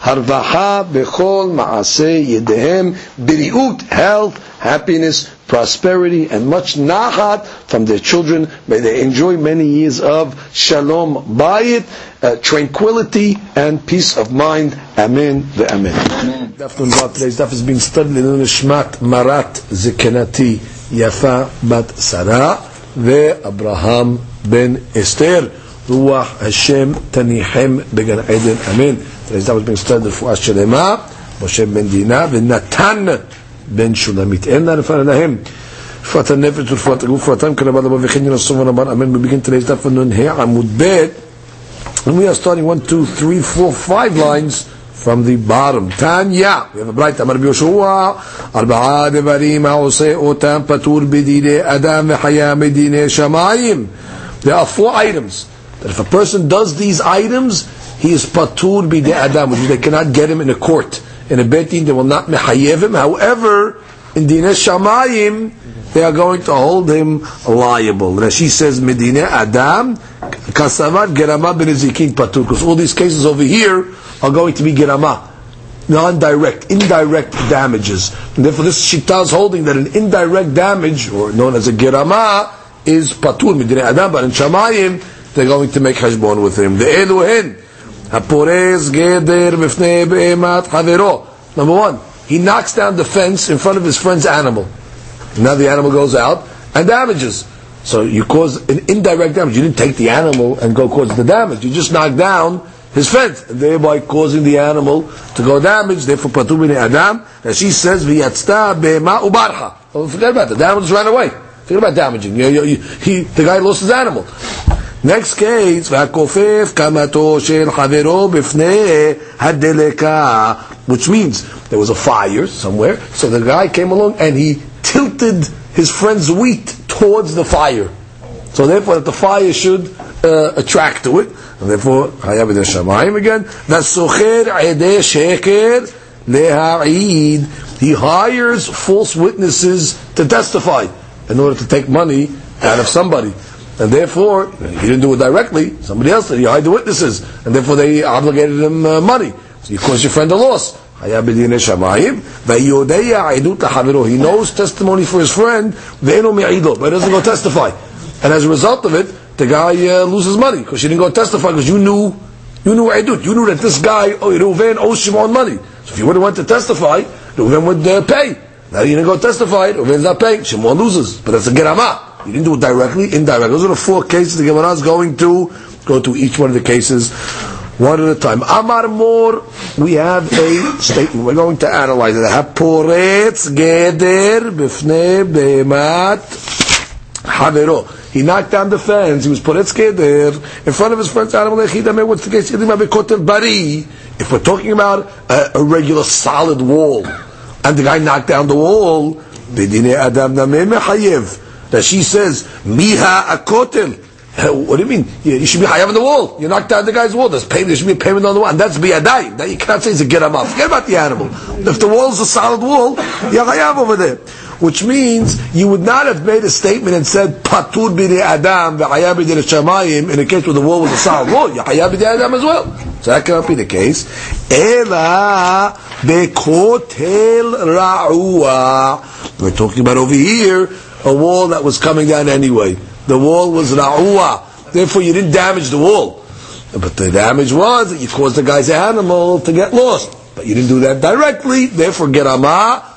Harvaha, Bechol, Maaseh, Yedehem, Biriut, health, happiness, prosperity, and much nahat from their children. May they enjoy many years of shalom bayit, uh, tranquility, and peace of mind. Amen. The Amen. Daf Nun Today's daf is being studied in Nishmat Marat Zikenati Yafa Bat Sarah Abraham ben Esther. רוח השם תניחם בגן עדן, אמן. Today's was being studied רפואה שלמה, משה בן דינה ונתן בן שולמית. אין לה לפני להם. רפואת הנפש ורפואת הגוף, רפואתם כנבא לבא וכן ינסו ונאמר אמן. We begin today's דף נ"ה עמוד ב' and we are starting one, two, three, four, five lines from the bottom. Tanya, we have a bright Amar Yoshua, ארבעה דברים העושה אותם פטור בדיני אדם וחיה מדיני שמיים. There are four items that if a person does these items, he is patur bide adam, which they cannot get him in a court. In a betin, they will not mehayev him. However, in dine shamayim, they are going to hold him liable. Rashi says, Medine Adam, Kasavat Gerama ben Patur. Because all these cases over here are going to be Gerama. Non-direct, indirect damages. And therefore this Shita is holding that an indirect damage, or known as a Gerama, is Patur, Medine Adam, but in Shamayim, they're going to make hashbon with him. The Eluhen, הפורס גדר בפני בהמת חברו. Number one, he knocks down the fence in front of his friend's animal. Now the animal goes out and damages. So you cause an indirect damage. You didn't take the animal and go cause the damage. You just knocked down his fence, thereby causing the animal to go damaged. Therefore, patur b'nei adam. And she says, "V'yatzta b'ma ubarcha." Oh, forget about that. The animal just ran away. Forget about damaging. You, you, you, he, the guy lost his animal. Next case, והכופף קמתו של חברו בפני הדלקה, which means there was a fire somewhere, so the guy came along and he tilted his friend's wheat towards the fire. So therefore, that the fire should uh, attract to it, and therefore, חייב את השמיים again, והסוחר עדי שקר להעיד, he hires false witnesses to testify in order to take money out of somebody and therefore he didn't do it directly. Somebody else did. He hired the witnesses, and therefore they obligated him uh, money. So you cause your friend a loss. He knows testimony for his friend, but he doesn't go testify. And as a result of it, the guy uh, loses money because you didn't go testify because you knew you knew Edut. You knew that this guy, oh, Reuven owes Shimon money. So if you would have went to testify, Reuven would uh, pay. Now you didn't go testify, Reuven's not paying. Shimon loses. But that's a gerama. You didn't do it directly, indirectly. Those are the four cases the Gemara is going to go to each one of the cases one at a time. Amar Mor, we have a statement. We're going to analyze it. Haporetz geder b'fnei be'emat havero. He knocked down the fence. He was poretz geder in front of his friend's animal. What's the case? If we're talking about a, a regular solid wall, and the guy knocked down the wall, b'dine adam nameh mechayev that she says, Miha akotel. What do you mean? You, should be high up on the wall. You knocked down the guy's wall. There's payment. There should be a payment on the wall. And that's biyadai. That you cannot say it's a geramah. Forget about the animal. If the wall is a solid wall, you're hayav over there. Which means you would not have made a statement and said patur b'nei adam v'hayav b'nei shamayim in a case where the wall was a solid wall. You're hayav b'nei adam as well. So that cannot be the case. Ela bekotel ra'ua. We're talking about over here a wall that was coming down anyway. The wall was ra'ua. Therefore, you didn't damage the wall. But the damage was that you caused the guy's animal to get lost. But you didn't do that directly. Therefore, get ama.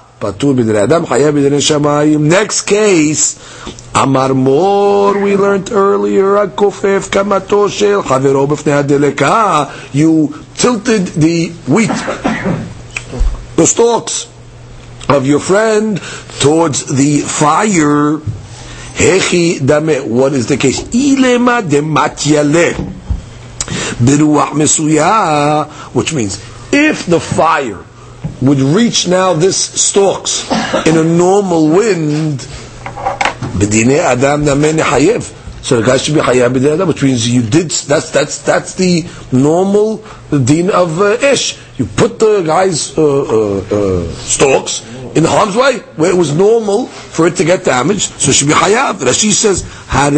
Next case, Amar Mor, we learned earlier, you tilted the wheat, the stalks of your friend towards the fire. Hechi dame. What is the case? Ilema dematyale. Biruach which means If the fire would reach now this stalks in a normal wind, adam hayev. So the guy should be hayav b'dinei which means you did. That's that's that's the normal din of uh, ish. You put the guy's uh, uh, uh, stalks in the harm's way, where it was normal for it to get damaged, so it should be hayav. Rashi says, Hare.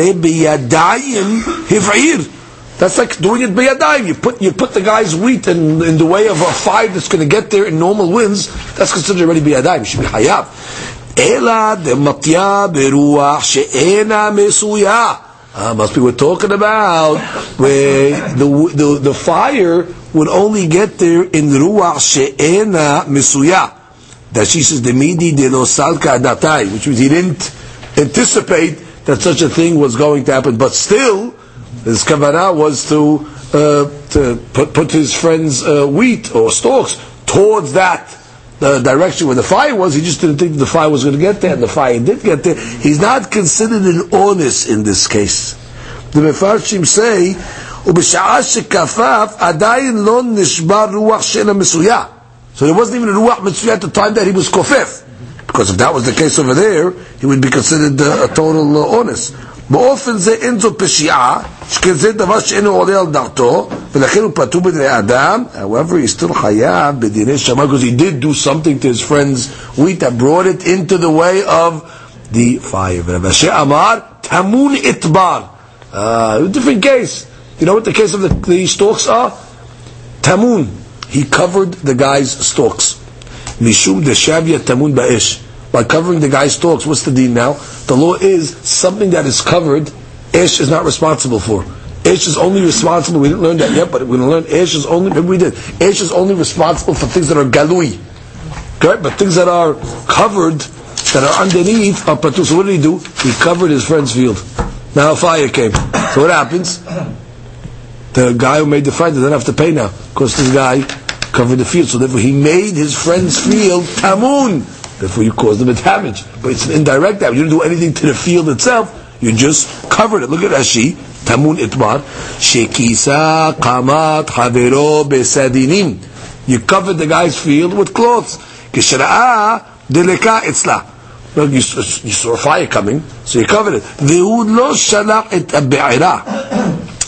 That's like doing it biyadayim. You put you put the guy's wheat in, in the way of a fire that's going to get there in normal winds. That's considered already biyadayim. It should be hayav. Ela dematya beruach she'ena mesuya. Uh, must be we're talking about where the, the the fire would only get there in ruach she'ena mesuya That she says the midi de lo salka datai, which means he didn't anticipate that such a thing was going to happen. But still, his kavanah was to uh, to put, put his friend's uh, wheat or stalks towards that the direction where the fire was. He just didn't think the fire was going to get there, and the fire did get there. He's not considered an honest in this case. The Mefarshim say, "ובשעה שכפף עדיין לא נשבר רוח של המסויה." So there wasn't even a ruach mitzvah at the time that he was kofef. Because if that was the case over there, he would be considered uh, a total uh, honest. באופן זה אין זו פשיעה, שכן זה דבר שאינו עולה על דעתו, ולכן הוא פטור בדיני אדם, however he still חייב בדיני שמיים, because he did do something to his friend's wheat that brought it into the way of the fire. ורב אשר אמר, טמון אתבר. Uh, different case. You know what the case of the, the stalks are? Tamun. He covered the guy's stalks. Mishum deshavya tamun ba'esh. By covering the guy's stalks, what's the deal now? The law is something that is covered, Ish is not responsible for. Ish is only responsible, we didn't learn that yet, but we're going to learn Ish is only, maybe we did. Ish is only responsible for things that are galui. Okay? But things that are covered, that are underneath, are patu. So what did he do? He covered his friend's field. Now a fire came. So what happens? The guy who made the fire doesn't have to pay now, because this guy covered the field. So therefore he made his friend's field tamun. Therefore you caused him a damage. But it's an indirect damage. You didn't do anything to the field itself. You just covered it. Look at Rashi. Tamun itmar. Shekisa kamat havero besadinim. You covered the guy's field with cloths. Kishra'a deleka itzla. Look, you, s- you saw a fire coming, so you covered it. והוא לא שלח את הבעירה.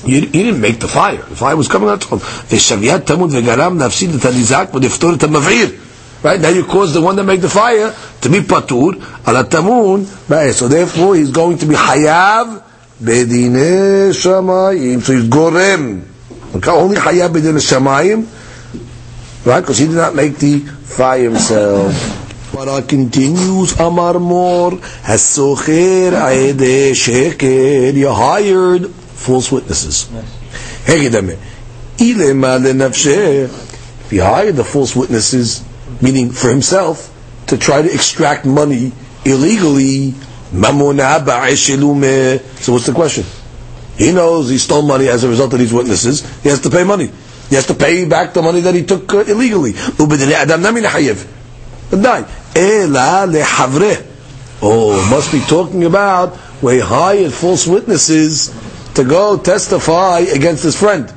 he, he, didn't make the fire. The fire was coming out from him. Shaviat tamud vegaram nafsid tanizak v'deftor tamavir. Right now, you cause the one that made the fire to be patur ala tamun. Right, so therefore, he's going to be hayav bedine shamayim. So he's gorem. Okay, only hayav bedine shamayim. Right, because he did not make the fire himself. Para continues, Amar Mor, has socher aede sheker, you hired false witnesses. If he hired the false witnesses, meaning for himself, to try to extract money illegally, so what's the question? He knows he stole money as a result of these witnesses. He has to pay money. He has to pay back the money that he took uh, illegally. Oh, must be talking about where he hired false witnesses to go testify against his friend.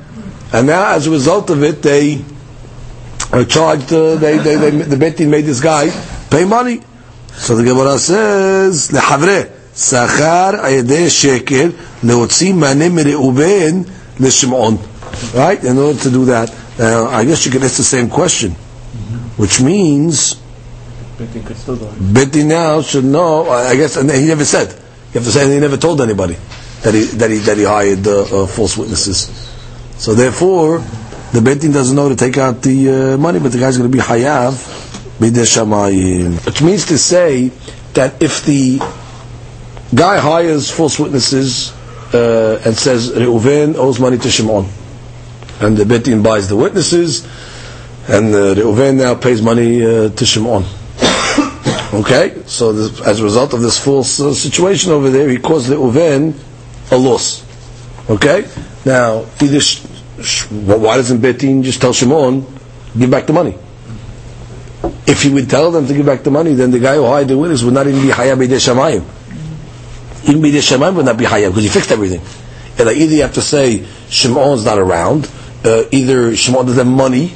And now, as a result of it, they are charged, uh, they, they, they, the bet Din made this guy pay money. So the Gemara says, לחברה. שכר על ידי שקר להוציא מענה מראובן לשמעון. Right? In order to do that. Now, I guess you can ask the same question. Which means, Betty now should know, I guess, and he never said. You have to say he never told anybody that he, that he, that he hired uh, uh, false witnesses. So therefore, the Betin doesn't know to take out the uh, money, but the guy's going to be hayav b'dei shamayim. Which means to say that if the guy hires false witnesses uh, and says Reuven owes money to Shimon, and the Betin buys the witnesses, and uh, Reuven now pays money uh, to Shimon. Okay, so this, as a result of this false uh, situation over there, he caused Reuven a loss. Okay, now either sh- sh- why doesn't Betin just tell Shimon give back the money? If he would tell them to give back the money, then the guy who hired the witness would not even be hayab b'dei shamayim. Even b'dei shamayim would not be hayab because he fixed everything. And either you have to say Shimon's not around, uh, either Shimon doesn't have money,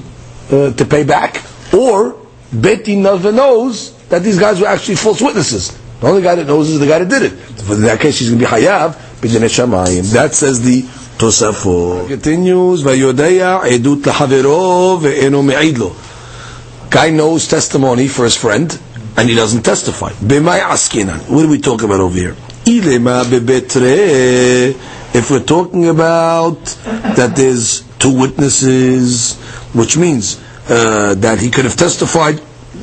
uh, to pay back, or Beti never knows that these guys were actually false witnesses. The only guy that knows is the guy that did it. In that case, he's going to be hayav b'dinei shamayim. That says the Tosafot. Continues, vayodaya edut lahavero ve'eno me'idlo. Guy knows testimony for his friend, and he doesn't testify. B'may askinan. What are we talking about over here? Ilema bebetre. If we're talking about that there's two witnesses, which means uh, that he could have testified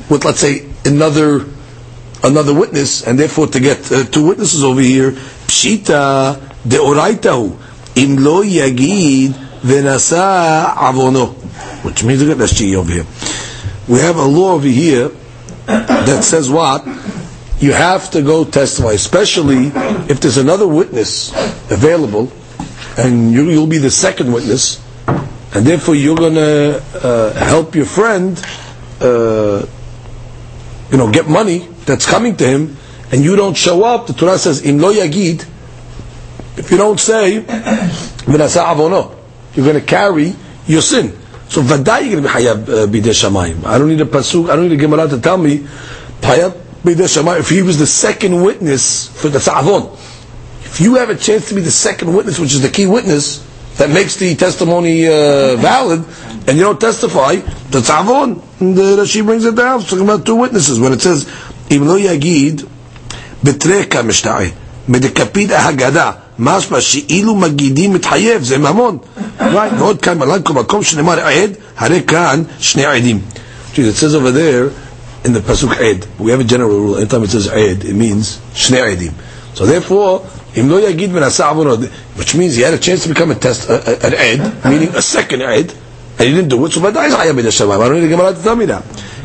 with, let's say, another another witness, and therefore to get uh, two witnesses over here, pshita deoraitahu im lo yagid venasa avono, which means that over here. We have a law over here that says what? You have to go testify, especially if there's another witness available, and you, will be the second witness, and therefore you're going to uh, help your friend, uh, you know, get money that's coming to him, and you don't show up. The Torah says, "Im lo yagid." If you don't say, "V'nasa avono," you're going to carry your sin. So vaday you're going to be hayab bidei shamayim. I don't need a pasuk. I don't need a gemara to tell me hayab bidei shamayim. If he was the second witness for the tzavon, if you have a chance to be the second witness, which is the key witness that makes the testimony uh, valid, and you don't testify, the tzavon. The Rashi brings it down. It's talking about two witnesses when it says, "Im lo yagid betreka mishta'eh." מדקפיד ההגדה, משמע שאילו מגידים מתחייב, זה ממון. ועוד כאן מל"ג כל מקום שנאמר עד, הרי כאן שני עדים. it says over there in the pasuk עד, we have a general rule, anytime it says עד, it means שני עדים. So therefore, אם לא יגיד ונעשה עוונות, which means he had a chance to become a test, uh, an עד, meaning a second עד, and he didn't do it, so ודאי זה חייב בידי שמיים. I don't need a Gemara to tell me that.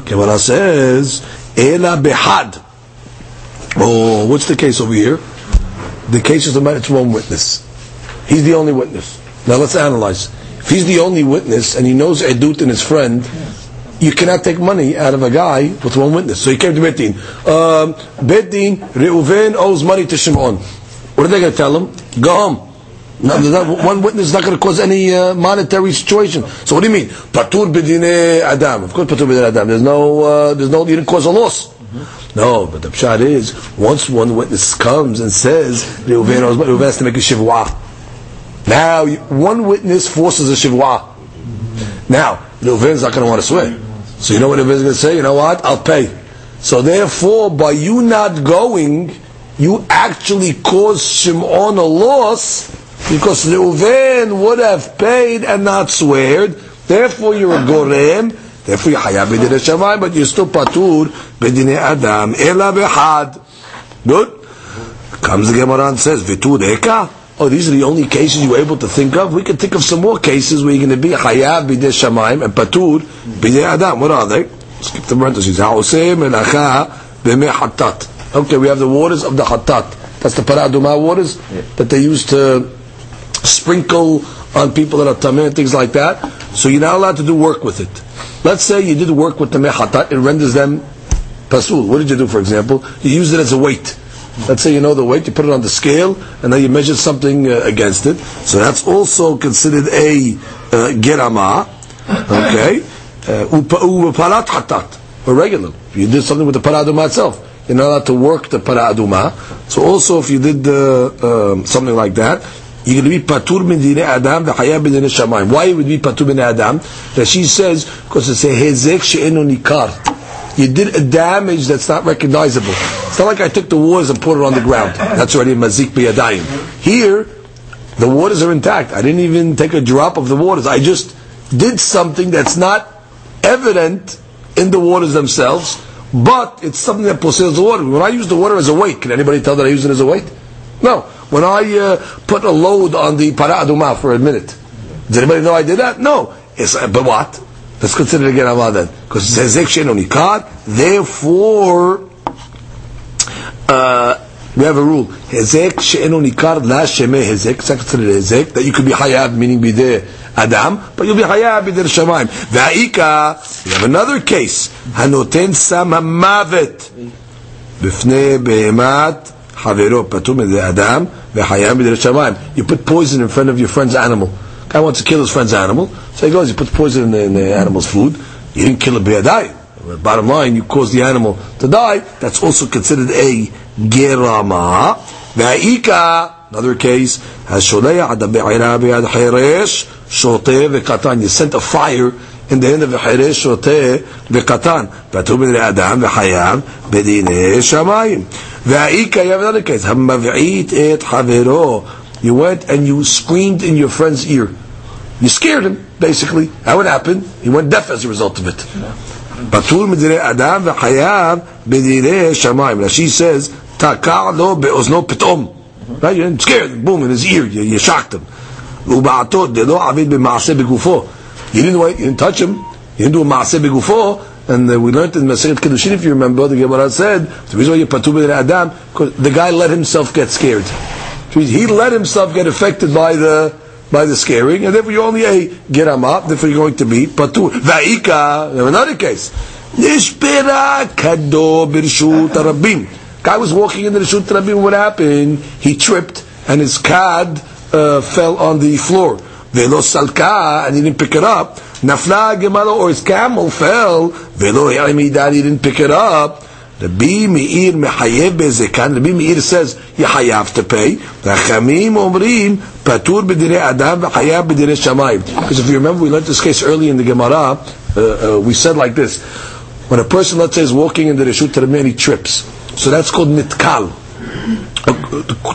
Gemara says, אלא בחד. Oh, what's the case over here? the case is about it's one witness. He's the only witness. Now let's analyze. If he's the only witness and he knows Edut and his friend, you cannot take money out of a guy with one witness. So he came to Betin. Um, Betin, Reuven owes money to Shimon. What are they going to tell him? Go home. No, not, one witness is not going to cause any uh, monetary situation. So what do you mean? Patur b'dine adam. Of course, patur b'dine adam. There's no, uh, there's no, you didn't cause a loss. No, but the pshat is, once one witness comes and says, Reuven has to make a shivwa. Now, one witness forces a shivwa. Now, Reuven's not going to want to swear. So you know what Reuven's going to say? You know what? I'll pay. So therefore, by you not going, you actually caused Shimon a loss because Reuven would have paid and not sweared. Therefore, you're a gorem Therefore, you hayab b'dinei shamayim, but you're still patur b'dinei adam. Ela b'had. Good. Comes the Gemara and says, "Vitur eka." Oh, these are the only cases you were able to think of. We can think of some more cases where you're going to be hayab b'dinei shamayim and patur b'dinei adam. What are they? Skip the parentheses. Ha'oseh melacha b'mei hatat. Okay, we have the waters of the hatat. That's the paraduma waters that they used to sprinkle on people that are tameh and things like that. So you're not allowed to do work with it. Let's say you did work with the mechatat, it renders them pasul. What did you do, for example? You use it as a weight. Let's say you know the weight, you put it on the scale, and then you measure something uh, against it. So that's also considered a uh, gerama, okay? Uh, Upalat hatat, or regular. You did something with the paraduma itself. You're not allowed to work the paraduma. So also, if you did uh, um, something like that, you're going to be patur min dine adam v'chaya b'dine shamayim. Why would be patur min adam? Rashi says because it's a hezek she'enu nikar. You did a damage that's not recognizable. It's not like I took the waters and put it on the ground. That's already mazik biyadayim. Here, the waters are intact. I didn't even take a drop of the waters. I just did something that's not evident in the waters themselves, but it's something that possesses the water. When I use the water as a weight, can anybody tell that I use it as a weight? No. When I uh, put a load on the para for a minute, does anybody know I did that? No. It's, uh, but what? Let's consider it again about that. Because it says Hezek therefore, uh, we have a rule. Hezek she'enu nikar la sheme hezek. It's considered hezek. That you could be hayab, meaning be there Adam, but you'll be hayab b'der shamayim. Va'ika, we have another case. Hanoten sam hamavet. בפני בהמת חברו פטור מזה אדם וחייב בדרך שמיים. You put poison in front of your friend's animal. Guy wants to kill his friend's animal, so he goes, he puts poison in the, in the animal's food. You didn't kill a biyadai. Bottom line, you caused the animal to die. That's also considered a gerama. Va'ika, another case, has sholea ad be'ira be'ad hiresh, shoteh ve'katan. You sent a fire in the end of the hiresh, shoteh ve'katan. Patu bin adam ve'hayav bedine You have another case. Et. You went and you screamed in your friend's ear. You scared him, basically. That would happen. He went deaf as a result of it. She midire adam v'chayav midire shamayim. Rashi says, takar lo be'ozno pitom. Right? You scared him. Boom, in his ear. You, you shocked him. You didn't you didn't touch him. You didn't do a ma'aseh before and uh, we learned in Masechet Kedushin, if you remember, the Gemara said, the reason why you b'dinei adam, because the guy let himself get scared. He let himself get affected by the by the scaring, and therefore you only a gerama, therefore you're going to be patu Va'ika, another case. Nishpera kado birshut arabim. Guy was walking in the rishut arabim, what happened? He tripped, and his kad uh, fell on the floor. Velo salka, and he didn't pick it up. Nafla gemalo, or his camel fell. Velo yamidad, he didn't pick it up. Rabbi Meir mechayev bezekan. Rabbi Meir says you have to pay. Hachamim omrim patur b'direi adam v'chayav b'direi shamayim. Because if you remember, we learned this case early in the Gemara. Uh, uh, we said like this: when a person, let's say, is walking in the reshut and he trips, so that's called nitkal.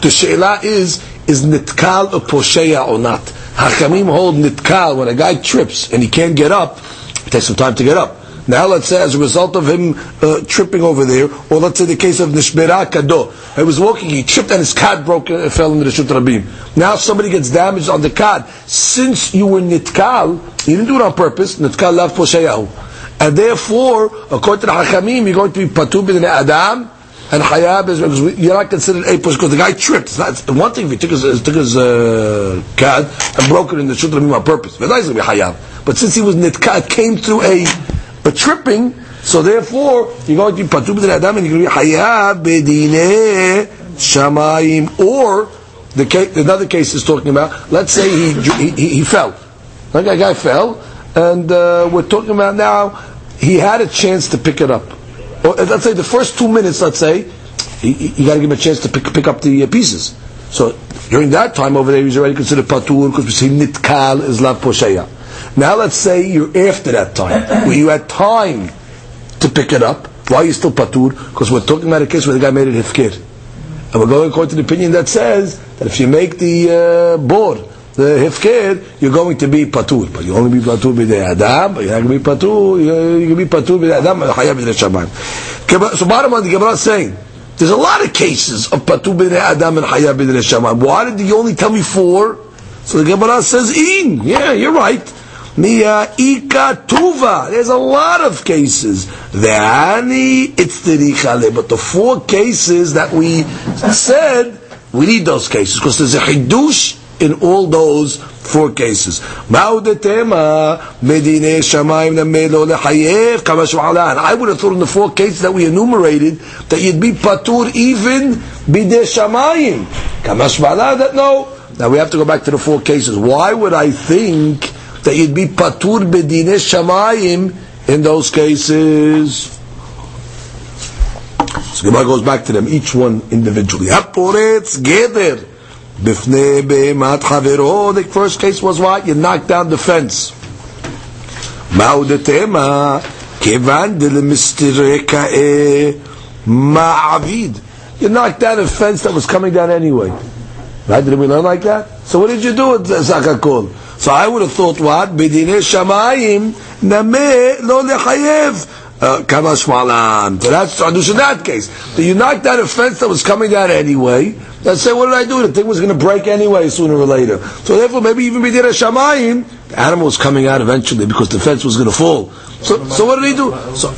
The sheila is is nitkal a posheya or not? Hachamim hold nitkal when a guy trips and he can't get up. It takes some time to get up. Now let's say as a result of him uh, tripping over there, or let's say the case of Nishbera Kado. He was walking, he tripped and his cad broke and uh, fell into the Shut Rabim. Now somebody gets damaged on the cad. Since you were Nitkal, you didn't do it on purpose, Nitkal lav poshayahu. And therefore, according to the Hachamim, you're going to be Patub in Adam, and Hayab is because you're not considered a push because the guy tripped. It's not it's one thing if he took his, took his uh, and broke it in the Shut Rabim on purpose. But nice to be Hayab. But since he was Nitkal, it came through a but tripping, so therefore you're going to be patu b'din adam and you're going to be hayab b'dine shamayim. Or the case, another case is talking about. Let's say he he, he fell. Like a guy fell, and uh, we're talking about now. He had a chance to pick it up. Or, let's say the first two minutes. Let's say you got to give him a chance to pick pick up the uh, pieces. So during that time over there, he's already considered patur because we see nitkal is lav posheya. Now let's say you're after that time, where you had time to pick it up. Why are you still patur? Because we're talking about a case where the guy made it hifkir. And we're going according to the opinion that says that if you make the uh, board, the hifkir, you're going to be patur. But you only be patur the adam, but you're not going to be patur, you're going to be patur the adam, and chayav the So bottom line, the Gemara is saying, there's a lot of cases of patur b'nei adam and chayav b'nei shamayim. Why did you only tell me four? So the Gemara says, in. Yeah, you're right. Mia ikatuva. There's a lot of cases. Ve'ani itzterichale. But the four cases that we said, we need those cases because there's a chidush in all those four cases. I would have thought in the four cases that we enumerated that you'd be patur even bidei shamayim. That no. Now we have to go back to the four cases. Why would I think that you'd be patur bedine shamayim in those cases. So Gemara goes back to them, each one individually. Haporetz geder bifne be'emat havero. The first case was what? You knocked down the fence. Ma'udetema kevan de ma'avid. You knocked down a fence that was coming down anyway. Right? Did we learn like that? So what did you do with Zakakol? So I would have thought what? Bedine shamayim name lo lechayev. Kama shmalan. So that's Adush in that case. So you knocked a fence that was coming down anyway. Let's say, what did I do? The thing was going to break anyway sooner or later. So therefore, maybe even Bedine shamayim, the animal was coming out eventually because the fence was going to fall. So, so what did he do? So,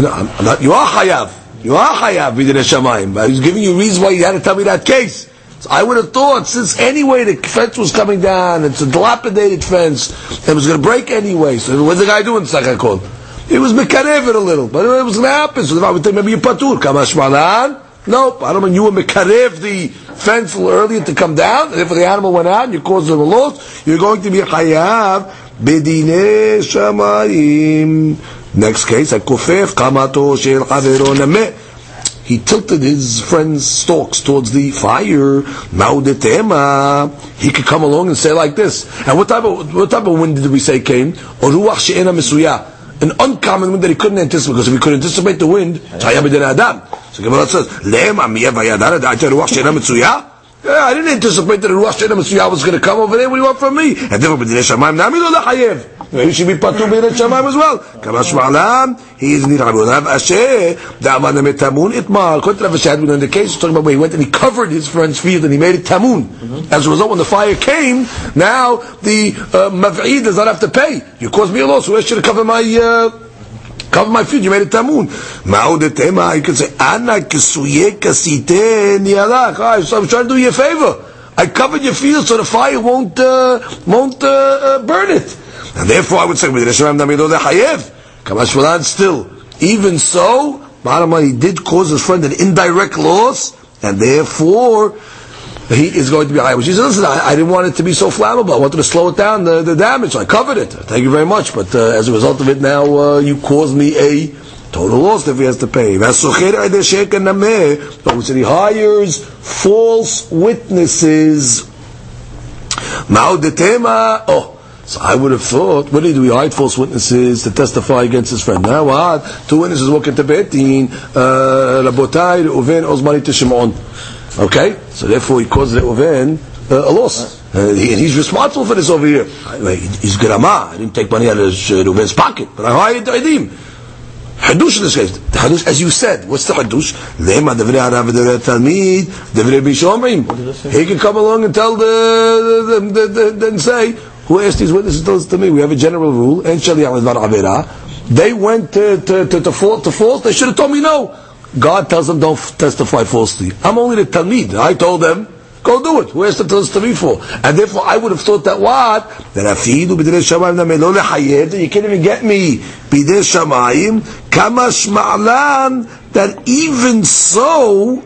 no, not, you are chayav. You are chayav Bedine shamayim. I was giving you reasons why you had to tell me that case. I would have thought, since anyway the fence was coming down, it's a dilapidated fence, it was going to break anyway. So what's the guy doing? Saka called. It was mekarev it a little, but it was going to happen. So the would think maybe you patur. Kamashmalan. Nope. I don't mean you were mekarev the fence earlier to come down. And if the animal went out and you caused them a loss, you're going to be chayav bedine shamayim. Next case, a kofef kamato shel chavero nameh he tilted his friend's stalks towards the fire. Maudetema. He could come along and say like this. And what type of what type of wind did we say came? Oruach she'ena misuya. An uncommon wind that he couldn't anticipate because if he could anticipate the wind, adam. So Gemara says, "Lema miya vayadara da'ata ruach she'ena mesuya." Yeah, I didn't anticipate that the Ruach She'ena Mesuya was going to come over there. What do you want from me? And therefore, B'dinei Shamayim nami lo lachayev. Maybe he should be patur B'dinei Shamayim as well. Kamash Ma'alam, he is nir Rav Ashi, da'aman amit tamun itmar. According to Rav Ashi, in the case, talking about where he went and he covered his friend's field and he made it tamun. Mm-hmm. As a result, when the fire came, now the uh, mav'id does not have to pay. You caused me a loss, so I should have covered my... Uh, cover my feet, you made a tamun. Ma'odetema, you can say, Ana kisuye kasite niyalak. I was trying to do you a favor. I covered your field so the fire won't, uh, won't uh, uh, burn it. And therefore I would say, with Kamash still. Even so, bottom line, he did cause his friend an indirect loss, and therefore he is going to be high. She said, listen, I, I, didn't want it to be so flammable. I wanted to slow it down, the, the damage, so I covered it. Thank you very much. But uh, as a result of it now, uh, you caused me a total loss if he has to pay. But he hires false witnesses. Oh, so I would have thought, what did we hide false witnesses to testify against his friend? Now what? Two witnesses walk into Betin, uh, Rabotai, Uven, Ozmani to Shimon. Okay? So therefore he caused Reuven uh, a loss. Uh, he, and he's responsible for this over here. He's Grama. I didn't take money out of uh, Reuven's pocket, but I hired Aidim. Hadush in this case. The Hadush, as you said, what's the Hadush? Lema devre harav talmid, devre bishomrim. He can come along and tell the, the, the, the, the, and say, who asked these witnesses to us to me? We have a general rule, and not avera. They went to, to, to, to, fault, to fault, they should have told me no. God tells them don't testify falsely. I'm only the Talmid. I told them, go do it. Who asked them to testify for? And therefore I would have thought that what? That afidu b'dei shamayim you can't even get me b'dei shamayim, kamash ma'lan, that even so,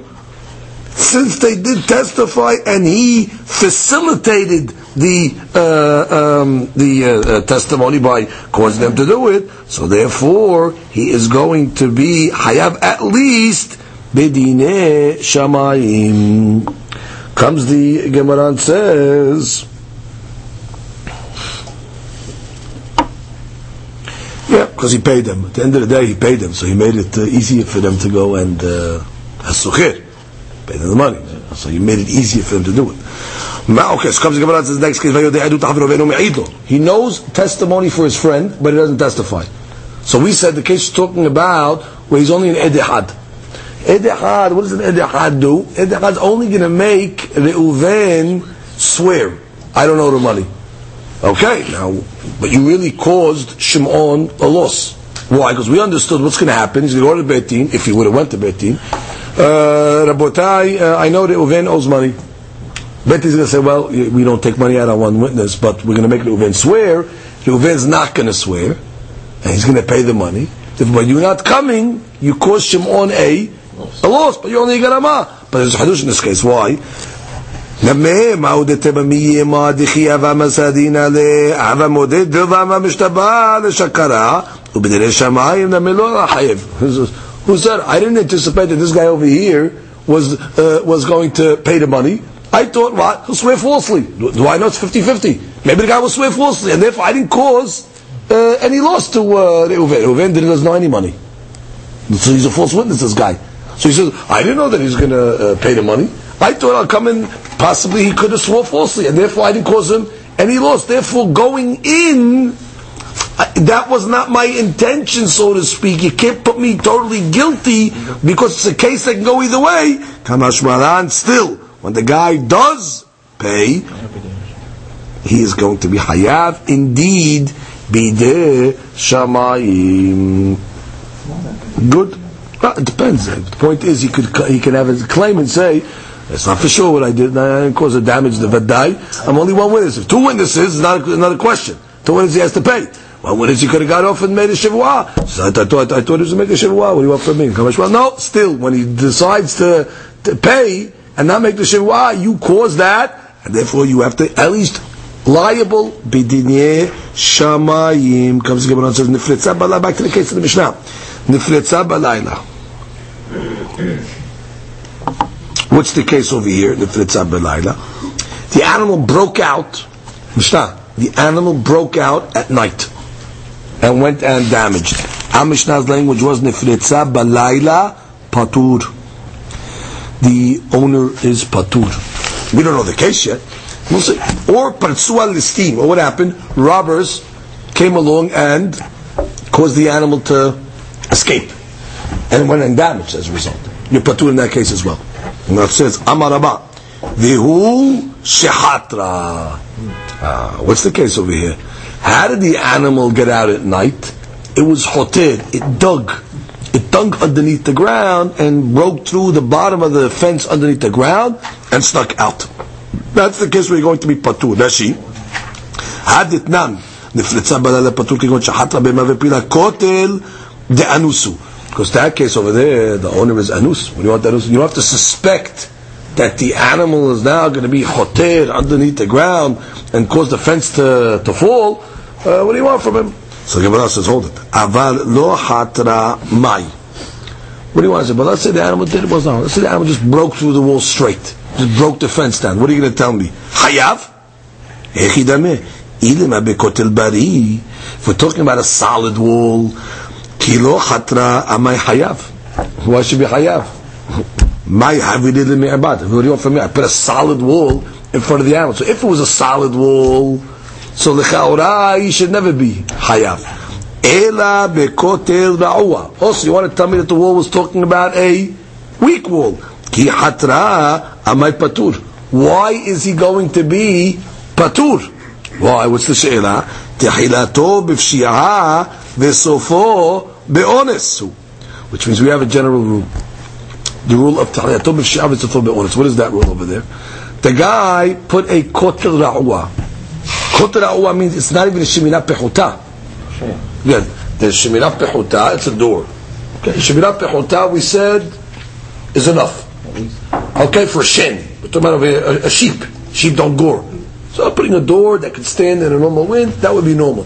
since they did testify and he facilitated the uh, um, the uh, uh, testimony by causing them to do it. So therefore, he is going to be hayav at least bedine shamayim. Comes the Gemara and says. Yeah, because he paid them. At the end of the day, he paid them, so he made it uh, easier for them to go and uh, pay them the money. So he made it easier for them to do it. Okay, so comes the Gemara says next case, He knows testimony for his friend, but he doesn't testify. So we said the case is talking about where he's only an edihad. Edihad, what does an edihad do? Edihad is only going to make Reuven swear, I don't owe the money. Okay, now, but you really caused Shimon a loss. Why? Because we understood what's going to happen. He's going to go to Betin, if he would have went to Betin. Uh, Rabotai, uh, I know Reuven owes money. Bet is going to say, well, we don't take money out on one witness, but we're going to make Reuven swear. Reuven's not going to swear, and he's going to pay the money. If when you're not coming, you cause Shimon a, a loss, but you only get a ma. But there's a hadush in this case. Why? למה מה הודית במי מה דכי אבה מסדין עליה אבה מודד דרבה משתבע לשקרה ובדיני שמיים נמי לא חייב who said I didn't anticipate that this guy over here was uh, was going to pay the money I thought, what? He'll swear falsely. Do, do I know it's 50-50? Maybe the guy will swear falsely, and therefore I didn't cause uh, any loss to uh, Reuven. Reuven didn't know any money. So he's a false witness, this guy. So he says, I didn't know that he's going to uh, pay the money. I thought I'll come in, possibly he could have swore falsely, and therefore I didn't cause him any loss. Therefore, going in, that was not my intention, so to speak. You can't put me totally guilty because it's a case that can go either way. Kamash Maran, still when the guy does pay, he is going to be hayav indeed bide shamayim. Good. Well, it depends. The point is, he could he can have a claim and say, "It's not for sure what I did. I didn't cause a damage to the vadai. I'm only one witness. If two witnesses, it's not another question. Two witnesses, he has to pay. One witness, he could have got off and made a shivua. So I, thought I thought he was make a shivua. What do you want from me? Well, no. Still, when he decides to to pay, and not make the shivua, you caused that, and therefore you have to at least liable bidinye shamayim. Comes the Gemara and says nifritza balayla. Back to the case of the Mishnah. Nifritza balayla. What's the case over here? Nifritza balayla. The animal broke out. Mishnah. The animal broke out at night and went and damaged. Our Mishnah's language was nifritza balayla patur. The owner is patur. We don't know the case yet. We'll see. Or parsua listim. Or what happened? Robbers came along and caused the animal to escape and went and damaged as a result. You're patur in that case as well. And that says amaraba. Vihu shehatra. Uh, what's the case over here? How did the animal get out at night? It was hotir. It dug It dug underneath the ground and broke through the bottom of the fence underneath the ground and stuck out. That's the case where you're going to be patur. Rashi. הדתנן, נפלצה בלילה פטור כגון שחטרה בהמה ופילה כותל דאנוסו. Because that case over there, the owner is anus. When you want anus, you don't have to suspect that the animal is now going to be hoter underneath the ground and cause the fence to, to fall. Uh, what do you want from him? So Gemara says, hold it. Aval lo hatra mai. What do you want to say? But let's say the animal did it was not. Let's say the animal just broke through the wall straight. Just broke the fence down. What are you going to tell me? Hayav? Abekotel bari. If we're talking about a solid wall, kilo hatra amai hayav. Why should be hayav? My havidid mi'abad. Do you want from me? I put a solid wall in front of the animal. So if it was a solid wall, so lechaora you should never be hayav. Ela bekotel ra'ua. Also, you want to tell me that the wall was talking about a weak wall? Ki hatra amai patur. Why is he going to be patur? Why? What's the she'ela? Tehilato b'fshi'ah v'sofo be'ones. Which means we have a general rule. The rule of Tahiyato b'fshi'ah v'sofo be'ones. What is that rule over there? The guy put a kotel ra'ua. Kotel ra'ua means it's not even a sheminah pechuta. Good. There's sheminah pechuta, it's a door. Okay, sheminah pechuta, we said, is enough. Okay, for a shen. We're talking about a, a sheep. Sheep don't gore. So putting a door that could stand in a normal wind, that would be normal.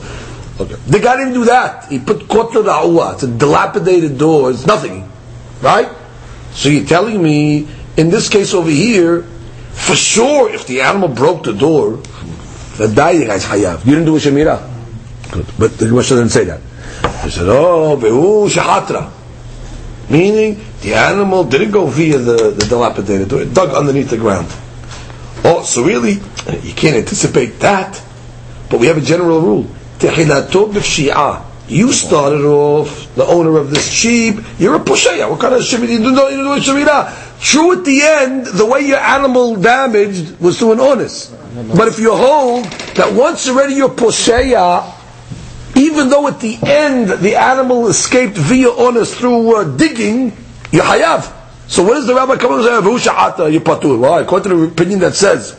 Okay. The guy didn't do that. He put kotla da'uwa. It's a dilapidated door. It's nothing. Right? So you're telling me, in this case over here, for sure, if the animal broke the door, the die guy's hayav. You didn't do a shemira. Good. But the Gemara didn't say that. He said, oh, behu shahatra. Meaning, the animal didn't go via the, the dilapidated door. It dug underneath the ground. Oh, so really, you can't anticipate that. But we have a general rule. Tehilato b'fshi'ah. You started off, the owner of this sheep, you're a pusheya. What kind of shemira? You don't do a shemira. True at the end, the way your animal damaged was through an honest. But if you hold that once already you're even though at the end the animal escaped via honest through uh, digging, you're hayav. So what does the rabbi come and say? V'hu sha'ata, you're patur. Well, according to the opinion that says,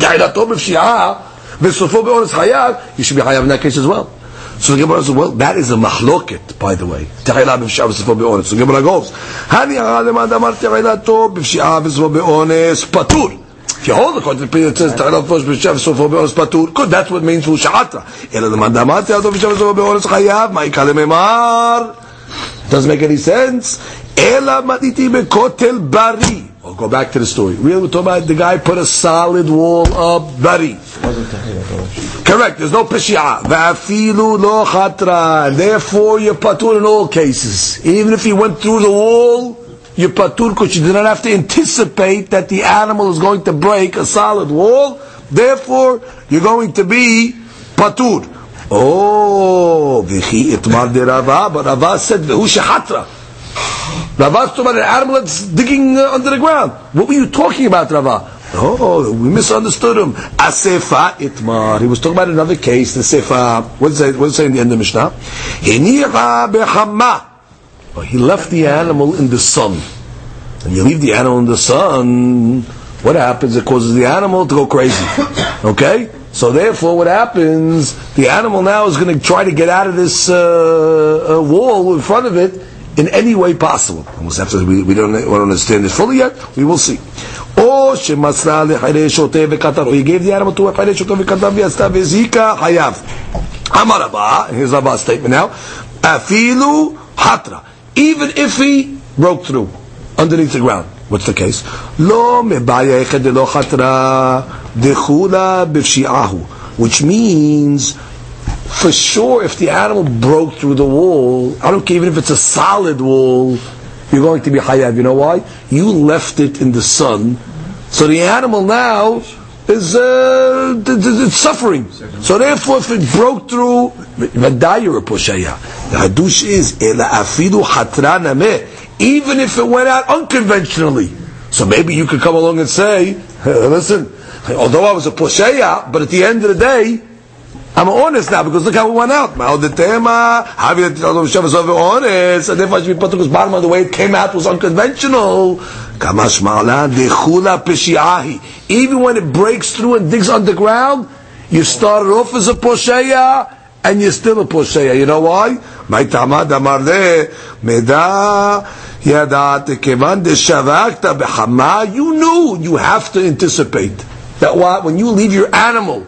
you should be hayav in that case as well. So the Gemara says, well, that is a mahloket, by the way. So the Gemara goes, patur. If you hold according to the that says te'ilat b'fshi'ah v'sofo be'onis patur, good, that's what means v'hu sha'ata. Ela adem adamar te'ilato b'fshi'ah v'sofo be'onis hayav, ma'ikale memar. Doesn't make any sense. Ela matiti bekotel bari. I'll go back to the story. Really, we're talking about the guy put a solid wall up bari. Correct. There's no peshia. Va'afilu lo chatra. Therefore, you're patur in all cases. Even if he went through the wall, you're patur because you did not have to anticipate that the animal is going to break a solid wall. Therefore, you're going to be patur. Oh, v'chi itmar de Rava, but Rava said v'hu shehatra. Rava's talking about an animal that's digging uh, under the ground. What were you talking about, Rava? Oh, we misunderstood him. Asefa itmar. He was talking about another case. The sefa. What does it, what it in the end of Mishnah? Hinicha bechama. But he left the animal in the sun. And you leave the animal in the sun, what happens? It causes the animal to go crazy. Okay? So therefore, what happens? The animal now is going to try to get out of this uh, uh, wall in front of it in any way possible. Almost after we, we don't, we don't understand this fully yet. We will see. Oh, or he gave the animal to a hayav. Amar here's Abba's statement now. Afilu hatra even if he broke through underneath the ground. What's the case? לא מבעיה אחד דלא חטרה דחולה בפשיעהו, which means for sure if the animal broke through the wall, I don't care even if it's a solid wall, you're going to be hayav. You know why? You left it in the sun, so the animal now is uh, it's suffering. So therefore, if it broke through. The hadush is afidu even if it went out unconventionally. So maybe you could come along and say, listen, although I was a posheya, but at the end of the day, I'm honest now because look how it went out. Honest? And therefore I should be put to bottom of the way it came out was unconventional. Even when it breaks through and digs underground, you started off as a posheya and you're still a posheya. You know why? You knew you have to anticipate that what when you leave your animal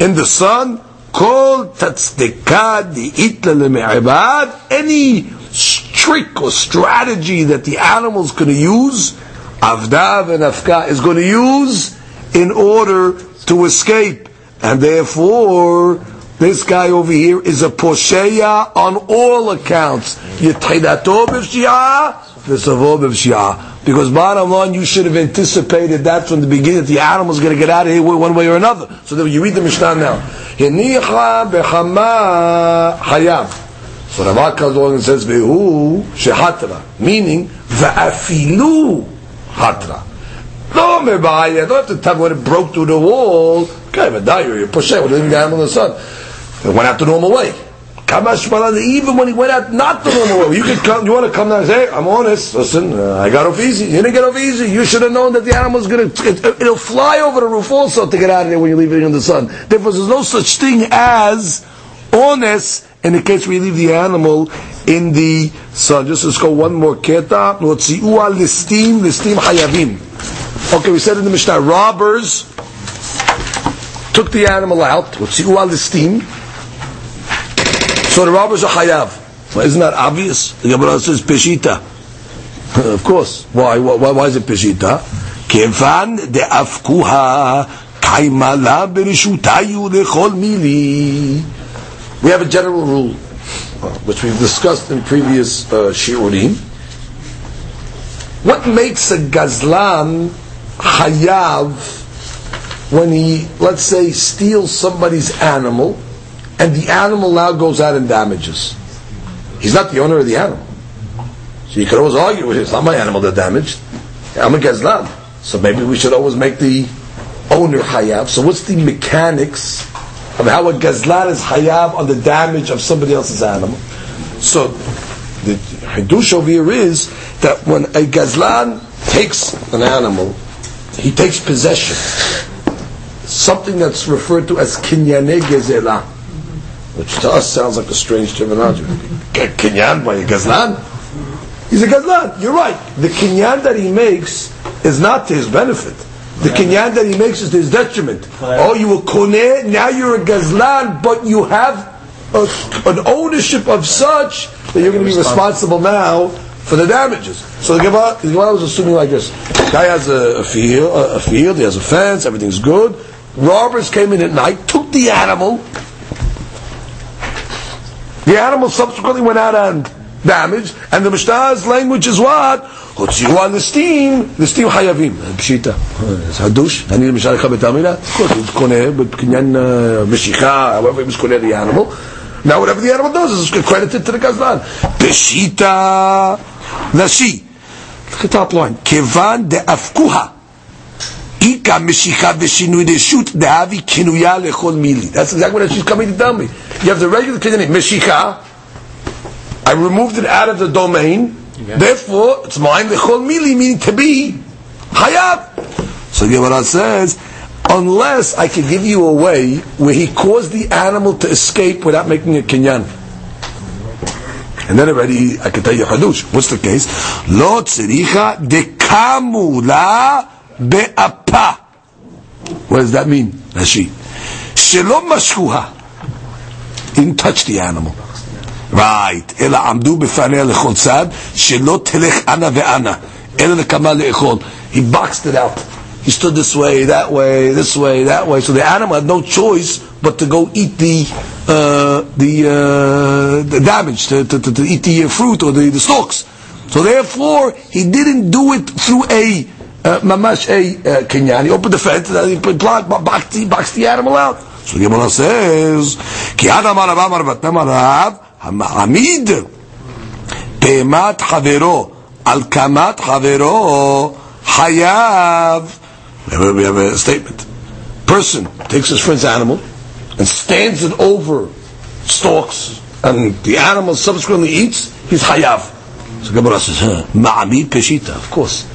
in the sun, כל תצדקה דאיתלה למעבד, any trick or strategy that the animal is going to use, avda and afka is going to use in order to escape. And therefore, this guy over here is a posheya on all accounts. Yitaidato b'vshia, v'savo b'vshia. Because bottom line, you should have anticipated that from the beginning that the animal is going to get out of here one way or another. So that you read the Mishnah now. Henicha bechama hayav. So Rav comes along and says, Vehu shehatra. Meaning, va'afilu hatra. No mebaya. Don't have to tell me when it broke through the wall. Okay, but now you're pushing. We're leaving the animal in the sun. It went out the normal way. Even when he went out not the normal way, you could come. You want to come down and say, "I'm honest. Listen, uh, I got off easy. You didn't get off easy. You should have known that the animal's going to. It, will fly over the roof also to get out of there when you leave it in the sun. Therefore, there's no such thing as honest in the case you leave the animal in the sun. Just let's go one more keta. listim listim hayavim. Okay, we said in the Mishnah, robbers took the animal out. listim so the robbers are chayav. Well, isn't that obvious? The Gemara says peshita. of course. Why? why? Why is it peshita? We have a general rule, uh, which we've discussed in previous uh, shiurim. What makes a gazlan hayav when he, let's say, steals somebody's animal and the animal now goes out and damages. He's not the owner of the animal. So you could always argue it's not my animal that damaged. I'm a gazlan. So maybe we should always make the owner hayav. So what's the mechanics of how a gazlan is hayav on the damage of somebody else's animal? So the hidush over here is that when a gazlan takes an animal, he takes possession. Something that's referred to as kinyane gezelah which to us sounds like a strange terminology. Kinyan by a gazlan? He's a gazlan. You're right. The kinyan that he makes is not to his benefit. The kinyan that he makes is to his detriment. Oh, you were koneh, now you're a gazlan, but you have a, an ownership of such that you're going to be responsible now for the damages. So the Gemara, the Gemara was assuming like this: guy has a, a field, a, a field, he has a fence, everything's good. Robbers came in at night, took the animal, the animal subsequently went out and damaged, and the Mishnah's language is what? הוציאו על הסטים, לסטים חייבים. פשיטה. זה הדוש, אני למשל לך בתרמילה, הוא קונה בקניין משיכה, however he was קונה the animal. Now whatever the animal does is credited to the gazlan. פשיטה נשי. Look at top line. כיוון דאפקוה. That's exactly what she's coming to tell me. You have the regular Kinyanim, Meshicha, I removed it out of the domain, therefore it's mine Lechol Mili, meaning to be Hayab. So Gemara says, unless I can give you a way where he caused the animal to escape without making a kinyan. And then already I can tell you Hadush. What's the case? Lo tziricha dekamula be'apa. What does that mean? Rashi. Shelo mashkuha. Didn't touch the animal. Right. אלא עמדו בפניה לכל צד, שלא תלך אנה ואנה, אלא לקמה לאכול. He boxed it out. He stood this way, that way, this way, that way. So the animal had no choice but to go eat the uh, the, uh, the damage, to, to, to, to eat the fruit or the, the stalks. So therefore, he didn't do it through a uh, mamash a kenyani opened the fence and he boxed the, boxed the animal out. So Gemara says, "Ki adam arav amar batam arav hamid pemat chavero al kamat chavero hayav." We have a statement. Person takes his friend's animal and stands it over stalks, and the animal subsequently eats. He's hayav. So Gemara says, "Ma'amid peshita." Of course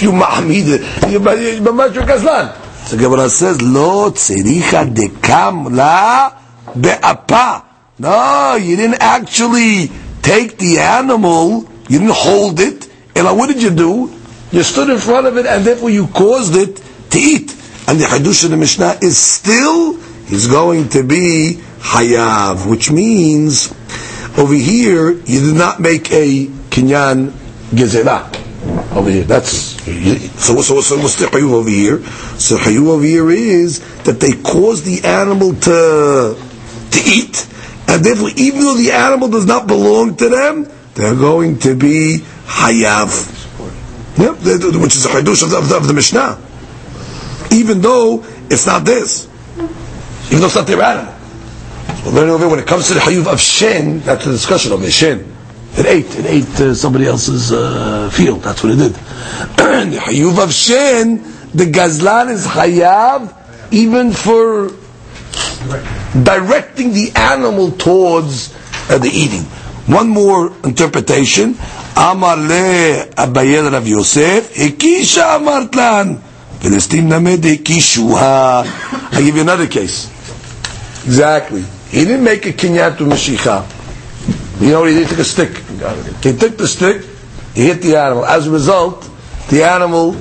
you ma'amid, you're mamash gazlan. So Gemara says, tzericha dekam la be'apa. No, you didn't actually take the animal, you didn't hold it, and what did you do? You stood in front of it, and therefore you caused it to eat. And the Hadush of the Mishnah is still, he's going to be Hayav, which means, over here, you did not make a Kinyan Gezelah. Over here, that's, so, so, so what's the Hayuv over here? So Hayuv over here is that they cause the animal to, to eat, and therefore, even though the animal does not belong to them, they're going to be Hayav. Yep, which is a Hadush of the, of the, of the Mishnah even though it's not this, even though it's not their animal. So learning over when it comes to the hayuv of shen, that's the discussion of it. Shen, it ate, it ate uh, somebody else's uh, field. That's what it did. the hayuv of shen, the gazlan is hayav even for directing the animal towards uh, the eating. One more interpretation. Amar le Abayel Rav Yosef, Hikisha amart lan. Philistim namede kishuha. I give you another case. Exactly. He didn't make a kinyat to meshicha. You know, he took a stick. He took the stick, he hit the animal. As a result, the animal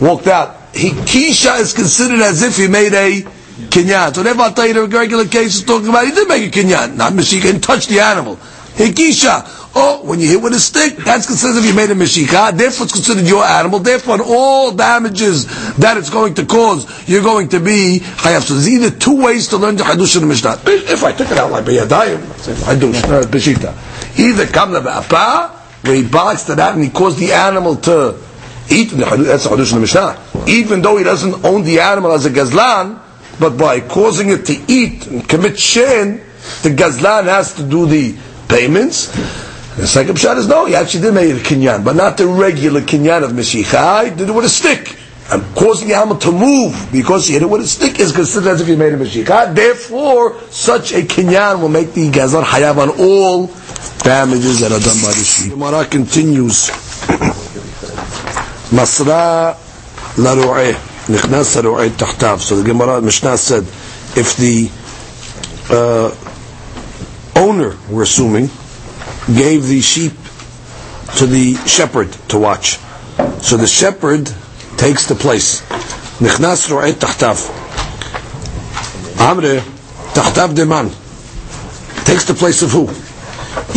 walked out. He kisha is considered as if he made a kinyan. So therefore, I'll tell you the regular case is talking about he did make a kinyan. Not meshicha, and touched the animal. He kisha. Oh, when you hit with a stick, that's considered if you made a meshika. Therefore, it's considered your animal. Therefore, all damages that it's going to cause, you're going to be chayav. So there's either two ways to learn the hadush in the mishnah. If I took it out like biyadayim, hadush, not uh, beshita. Either kamna ba'apa, where he boxed it out and he caused the animal to eat. That's the hadush in the mishnah. Even though he doesn't own the animal as a gazlan, but by causing it to eat and commit shin, the gazlan has to do the payments. The second shot is no, he actually did make a kinyan, but not the regular kinyan of meshicha. He did it with a stick. And causing the animal to move because he hit it with a stick is considered as if he made a meshicha. Therefore, such a kinyan will make the gazar hayav on all damages that are done by the sheep. Gemara continues. Masra laru'eh. Nichnas laru'eh tahtav. So the Gemara Mishnah said, if the uh, owner, we're assuming, gave the sheep to the shepherd to watch. So the shepherd takes the place. Nichnas ro'et tahtav. Amre tahtav deman. Takes the place of who?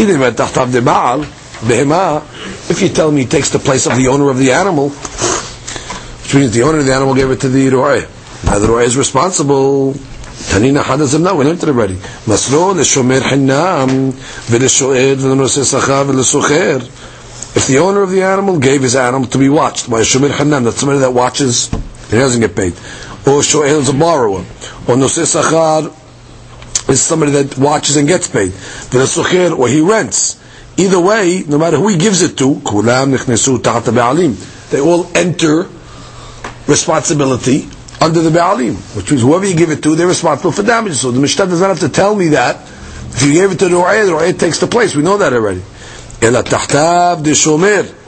Either tahtav demal, behema, if you tell me he takes the place of the owner of the animal, which means the owner of the animal gave it to the ro'eh. Now the ro'eh is responsible Tanina we learned it already. L'shomer v'l'shoed v'l'noseh sacha v'l'socher. If the owner of the animal gave his animal to be watched by a shomer hinam, that's somebody that watches, he doesn't get paid. Or shoel is a borrower. Or noseh sachar is somebody that watches and gets paid. V'l'socher, or he rents. Either way, no matter who he gives it to, they all enter responsibility under the Baalim, which means whoever you give it to, they're responsible for damages. So the Mishnah does not have to tell me that. If you gave it to the Ru'ayah, the Ru'ayah takes the place. We know that already. De shomer.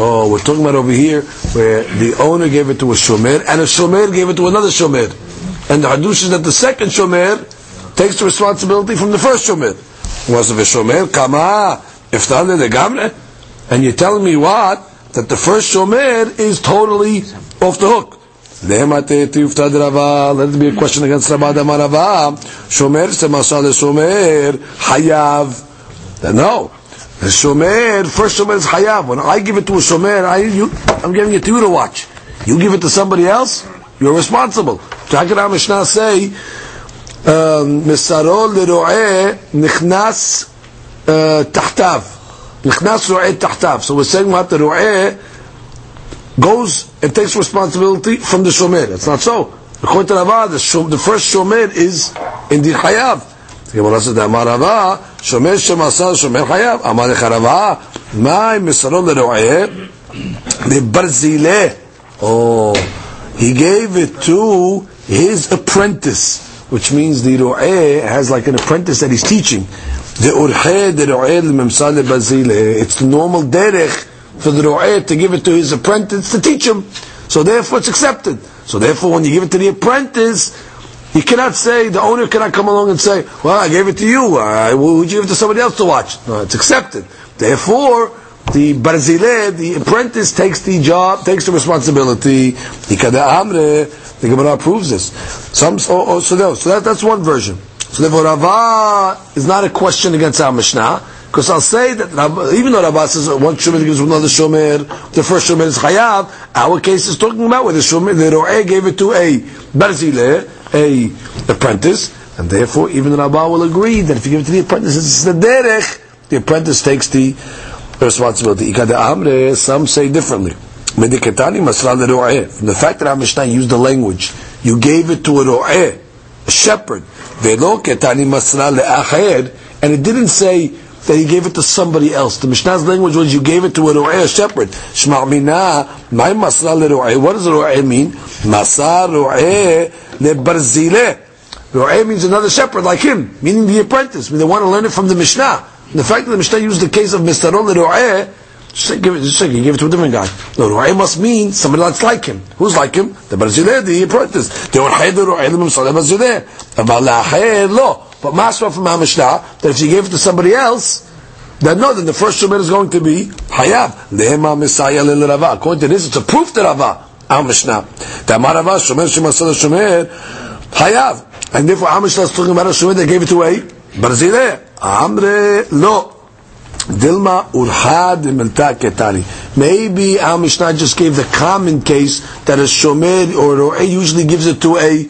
Oh, we're talking about over here where the owner gave it to a shomer and a shomer gave it to another shomer. And the hadush is that the second shomer takes the responsibility from the first shomer. Was a shomer kama if the legamre, and you're telling me what that the first shomer is totally off the hook. Let it be a question against Rabbi Damarava. Shomer Semasa Shomer Hayav. No. The Shomer, first Shomer is Hayav. When I give it to a Shomer, I, you, I'm giving it to you to watch. You give it to somebody else, you're responsible. So how can our Mishnah say, um, Misaro lero'eh nichnas uh, tahtav. Nichnas ro'eh tahtav. So we're saying what the ro'eh goes and takes responsibility from the shomer. That's not so. According to Rava, the, shom, the first shomer is indeed chayav. The Gemara says, "Amar Rava, shomer shemasa shomer chayav." Amar Rava, "Mai misaron leroeh lebarzileh." Oh, he gave it to his apprentice, which means the roeh has like an apprentice that he's teaching. The urhe, the roeh, lebarzileh. It's the normal derech for the ro'eh to give it to his apprentice to teach him. So therefore it's accepted. So therefore when you give it to the apprentice, you cannot say, the owner cannot come along and say, well, I gave it to you, uh, would you give it to somebody else to watch? No, it's accepted. Therefore, the barzile, the apprentice takes the job, takes the responsibility. The Gemara proves this. Some, oh, oh, so, so that, that's one version. So therefore, Rava is not a question against our Mishnah. Because I'll say that even though Rabbah says one shomer gives another shomer, the first shomer is chayav. Our case is talking about where the shomer, the ro'eh gave it to a barzile, a apprentice, and therefore even Rabbah will agree that if you give it to the apprentice, it's the derech. The apprentice takes the responsibility. Some say differently. From the fact that our used the language, you gave it to a ro'eh, a shepherd, and it didn't say that he gave it to somebody else. The Mishnah's language was you gave it to a ru'eh, a shepherd. Shma' my masra le. What does ru'eh mean? Masar ru'eh le barzileh. Ru'eh means another shepherd like him, meaning the apprentice. I mean, they want to learn it from the Mishnah. And the fact that the Mishnah used the case of Mistarol le ru'eh, just give it, just give it to a different guy. No, ru'eh must mean somebody that's like him. Who's like him? The barzileh, the apprentice. The ru'eh, the ru'eh, the mimsal, the barzileh. Aval la'acheh, lo. But Masra from Mishnah that if you gave it to somebody else, then no, then the first shomer is going to be Hayav. Lehema Messiah lil Rava. According to this, it's a proof to Rava. Our Mishnah. The Amar Rava, Shomer Shemasal Shomer, Hayav. And therefore, our Mishnah is talking about a Shomer that gave it to a Barzileh. Amre, lo. Dilma urhad milta ketani. Maybe our Mishnah just gave the common case that a shomer or a usually gives it to a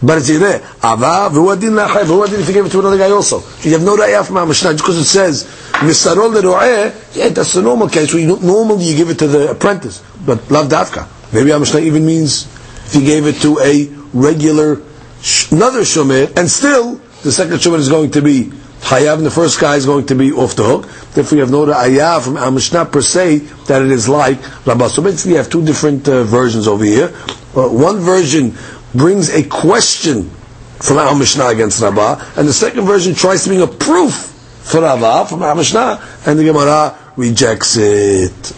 Barzileh. Ava, v'hu adin la'achai, v'hu adin if you gave it to another guy also. You have no ra'yah from just because it says, Misarol le'ro'eh, yeah, that's the normal case, you, normally you give it to the apprentice, but lav davka. Maybe our even means, if you gave it to a regular, another shomer, and still, the second shomer is going to be Hayav, and the first guy is going to be off the hook. Therefore, you have no ayah from our per se that it is like Rabbah. So basically, you have two different uh, versions over here. Uh, one version brings a question from our Mishnah against Rabbah, and the second version tries to bring a proof for Rabbah from our Mishnah, and the Gemara rejects it.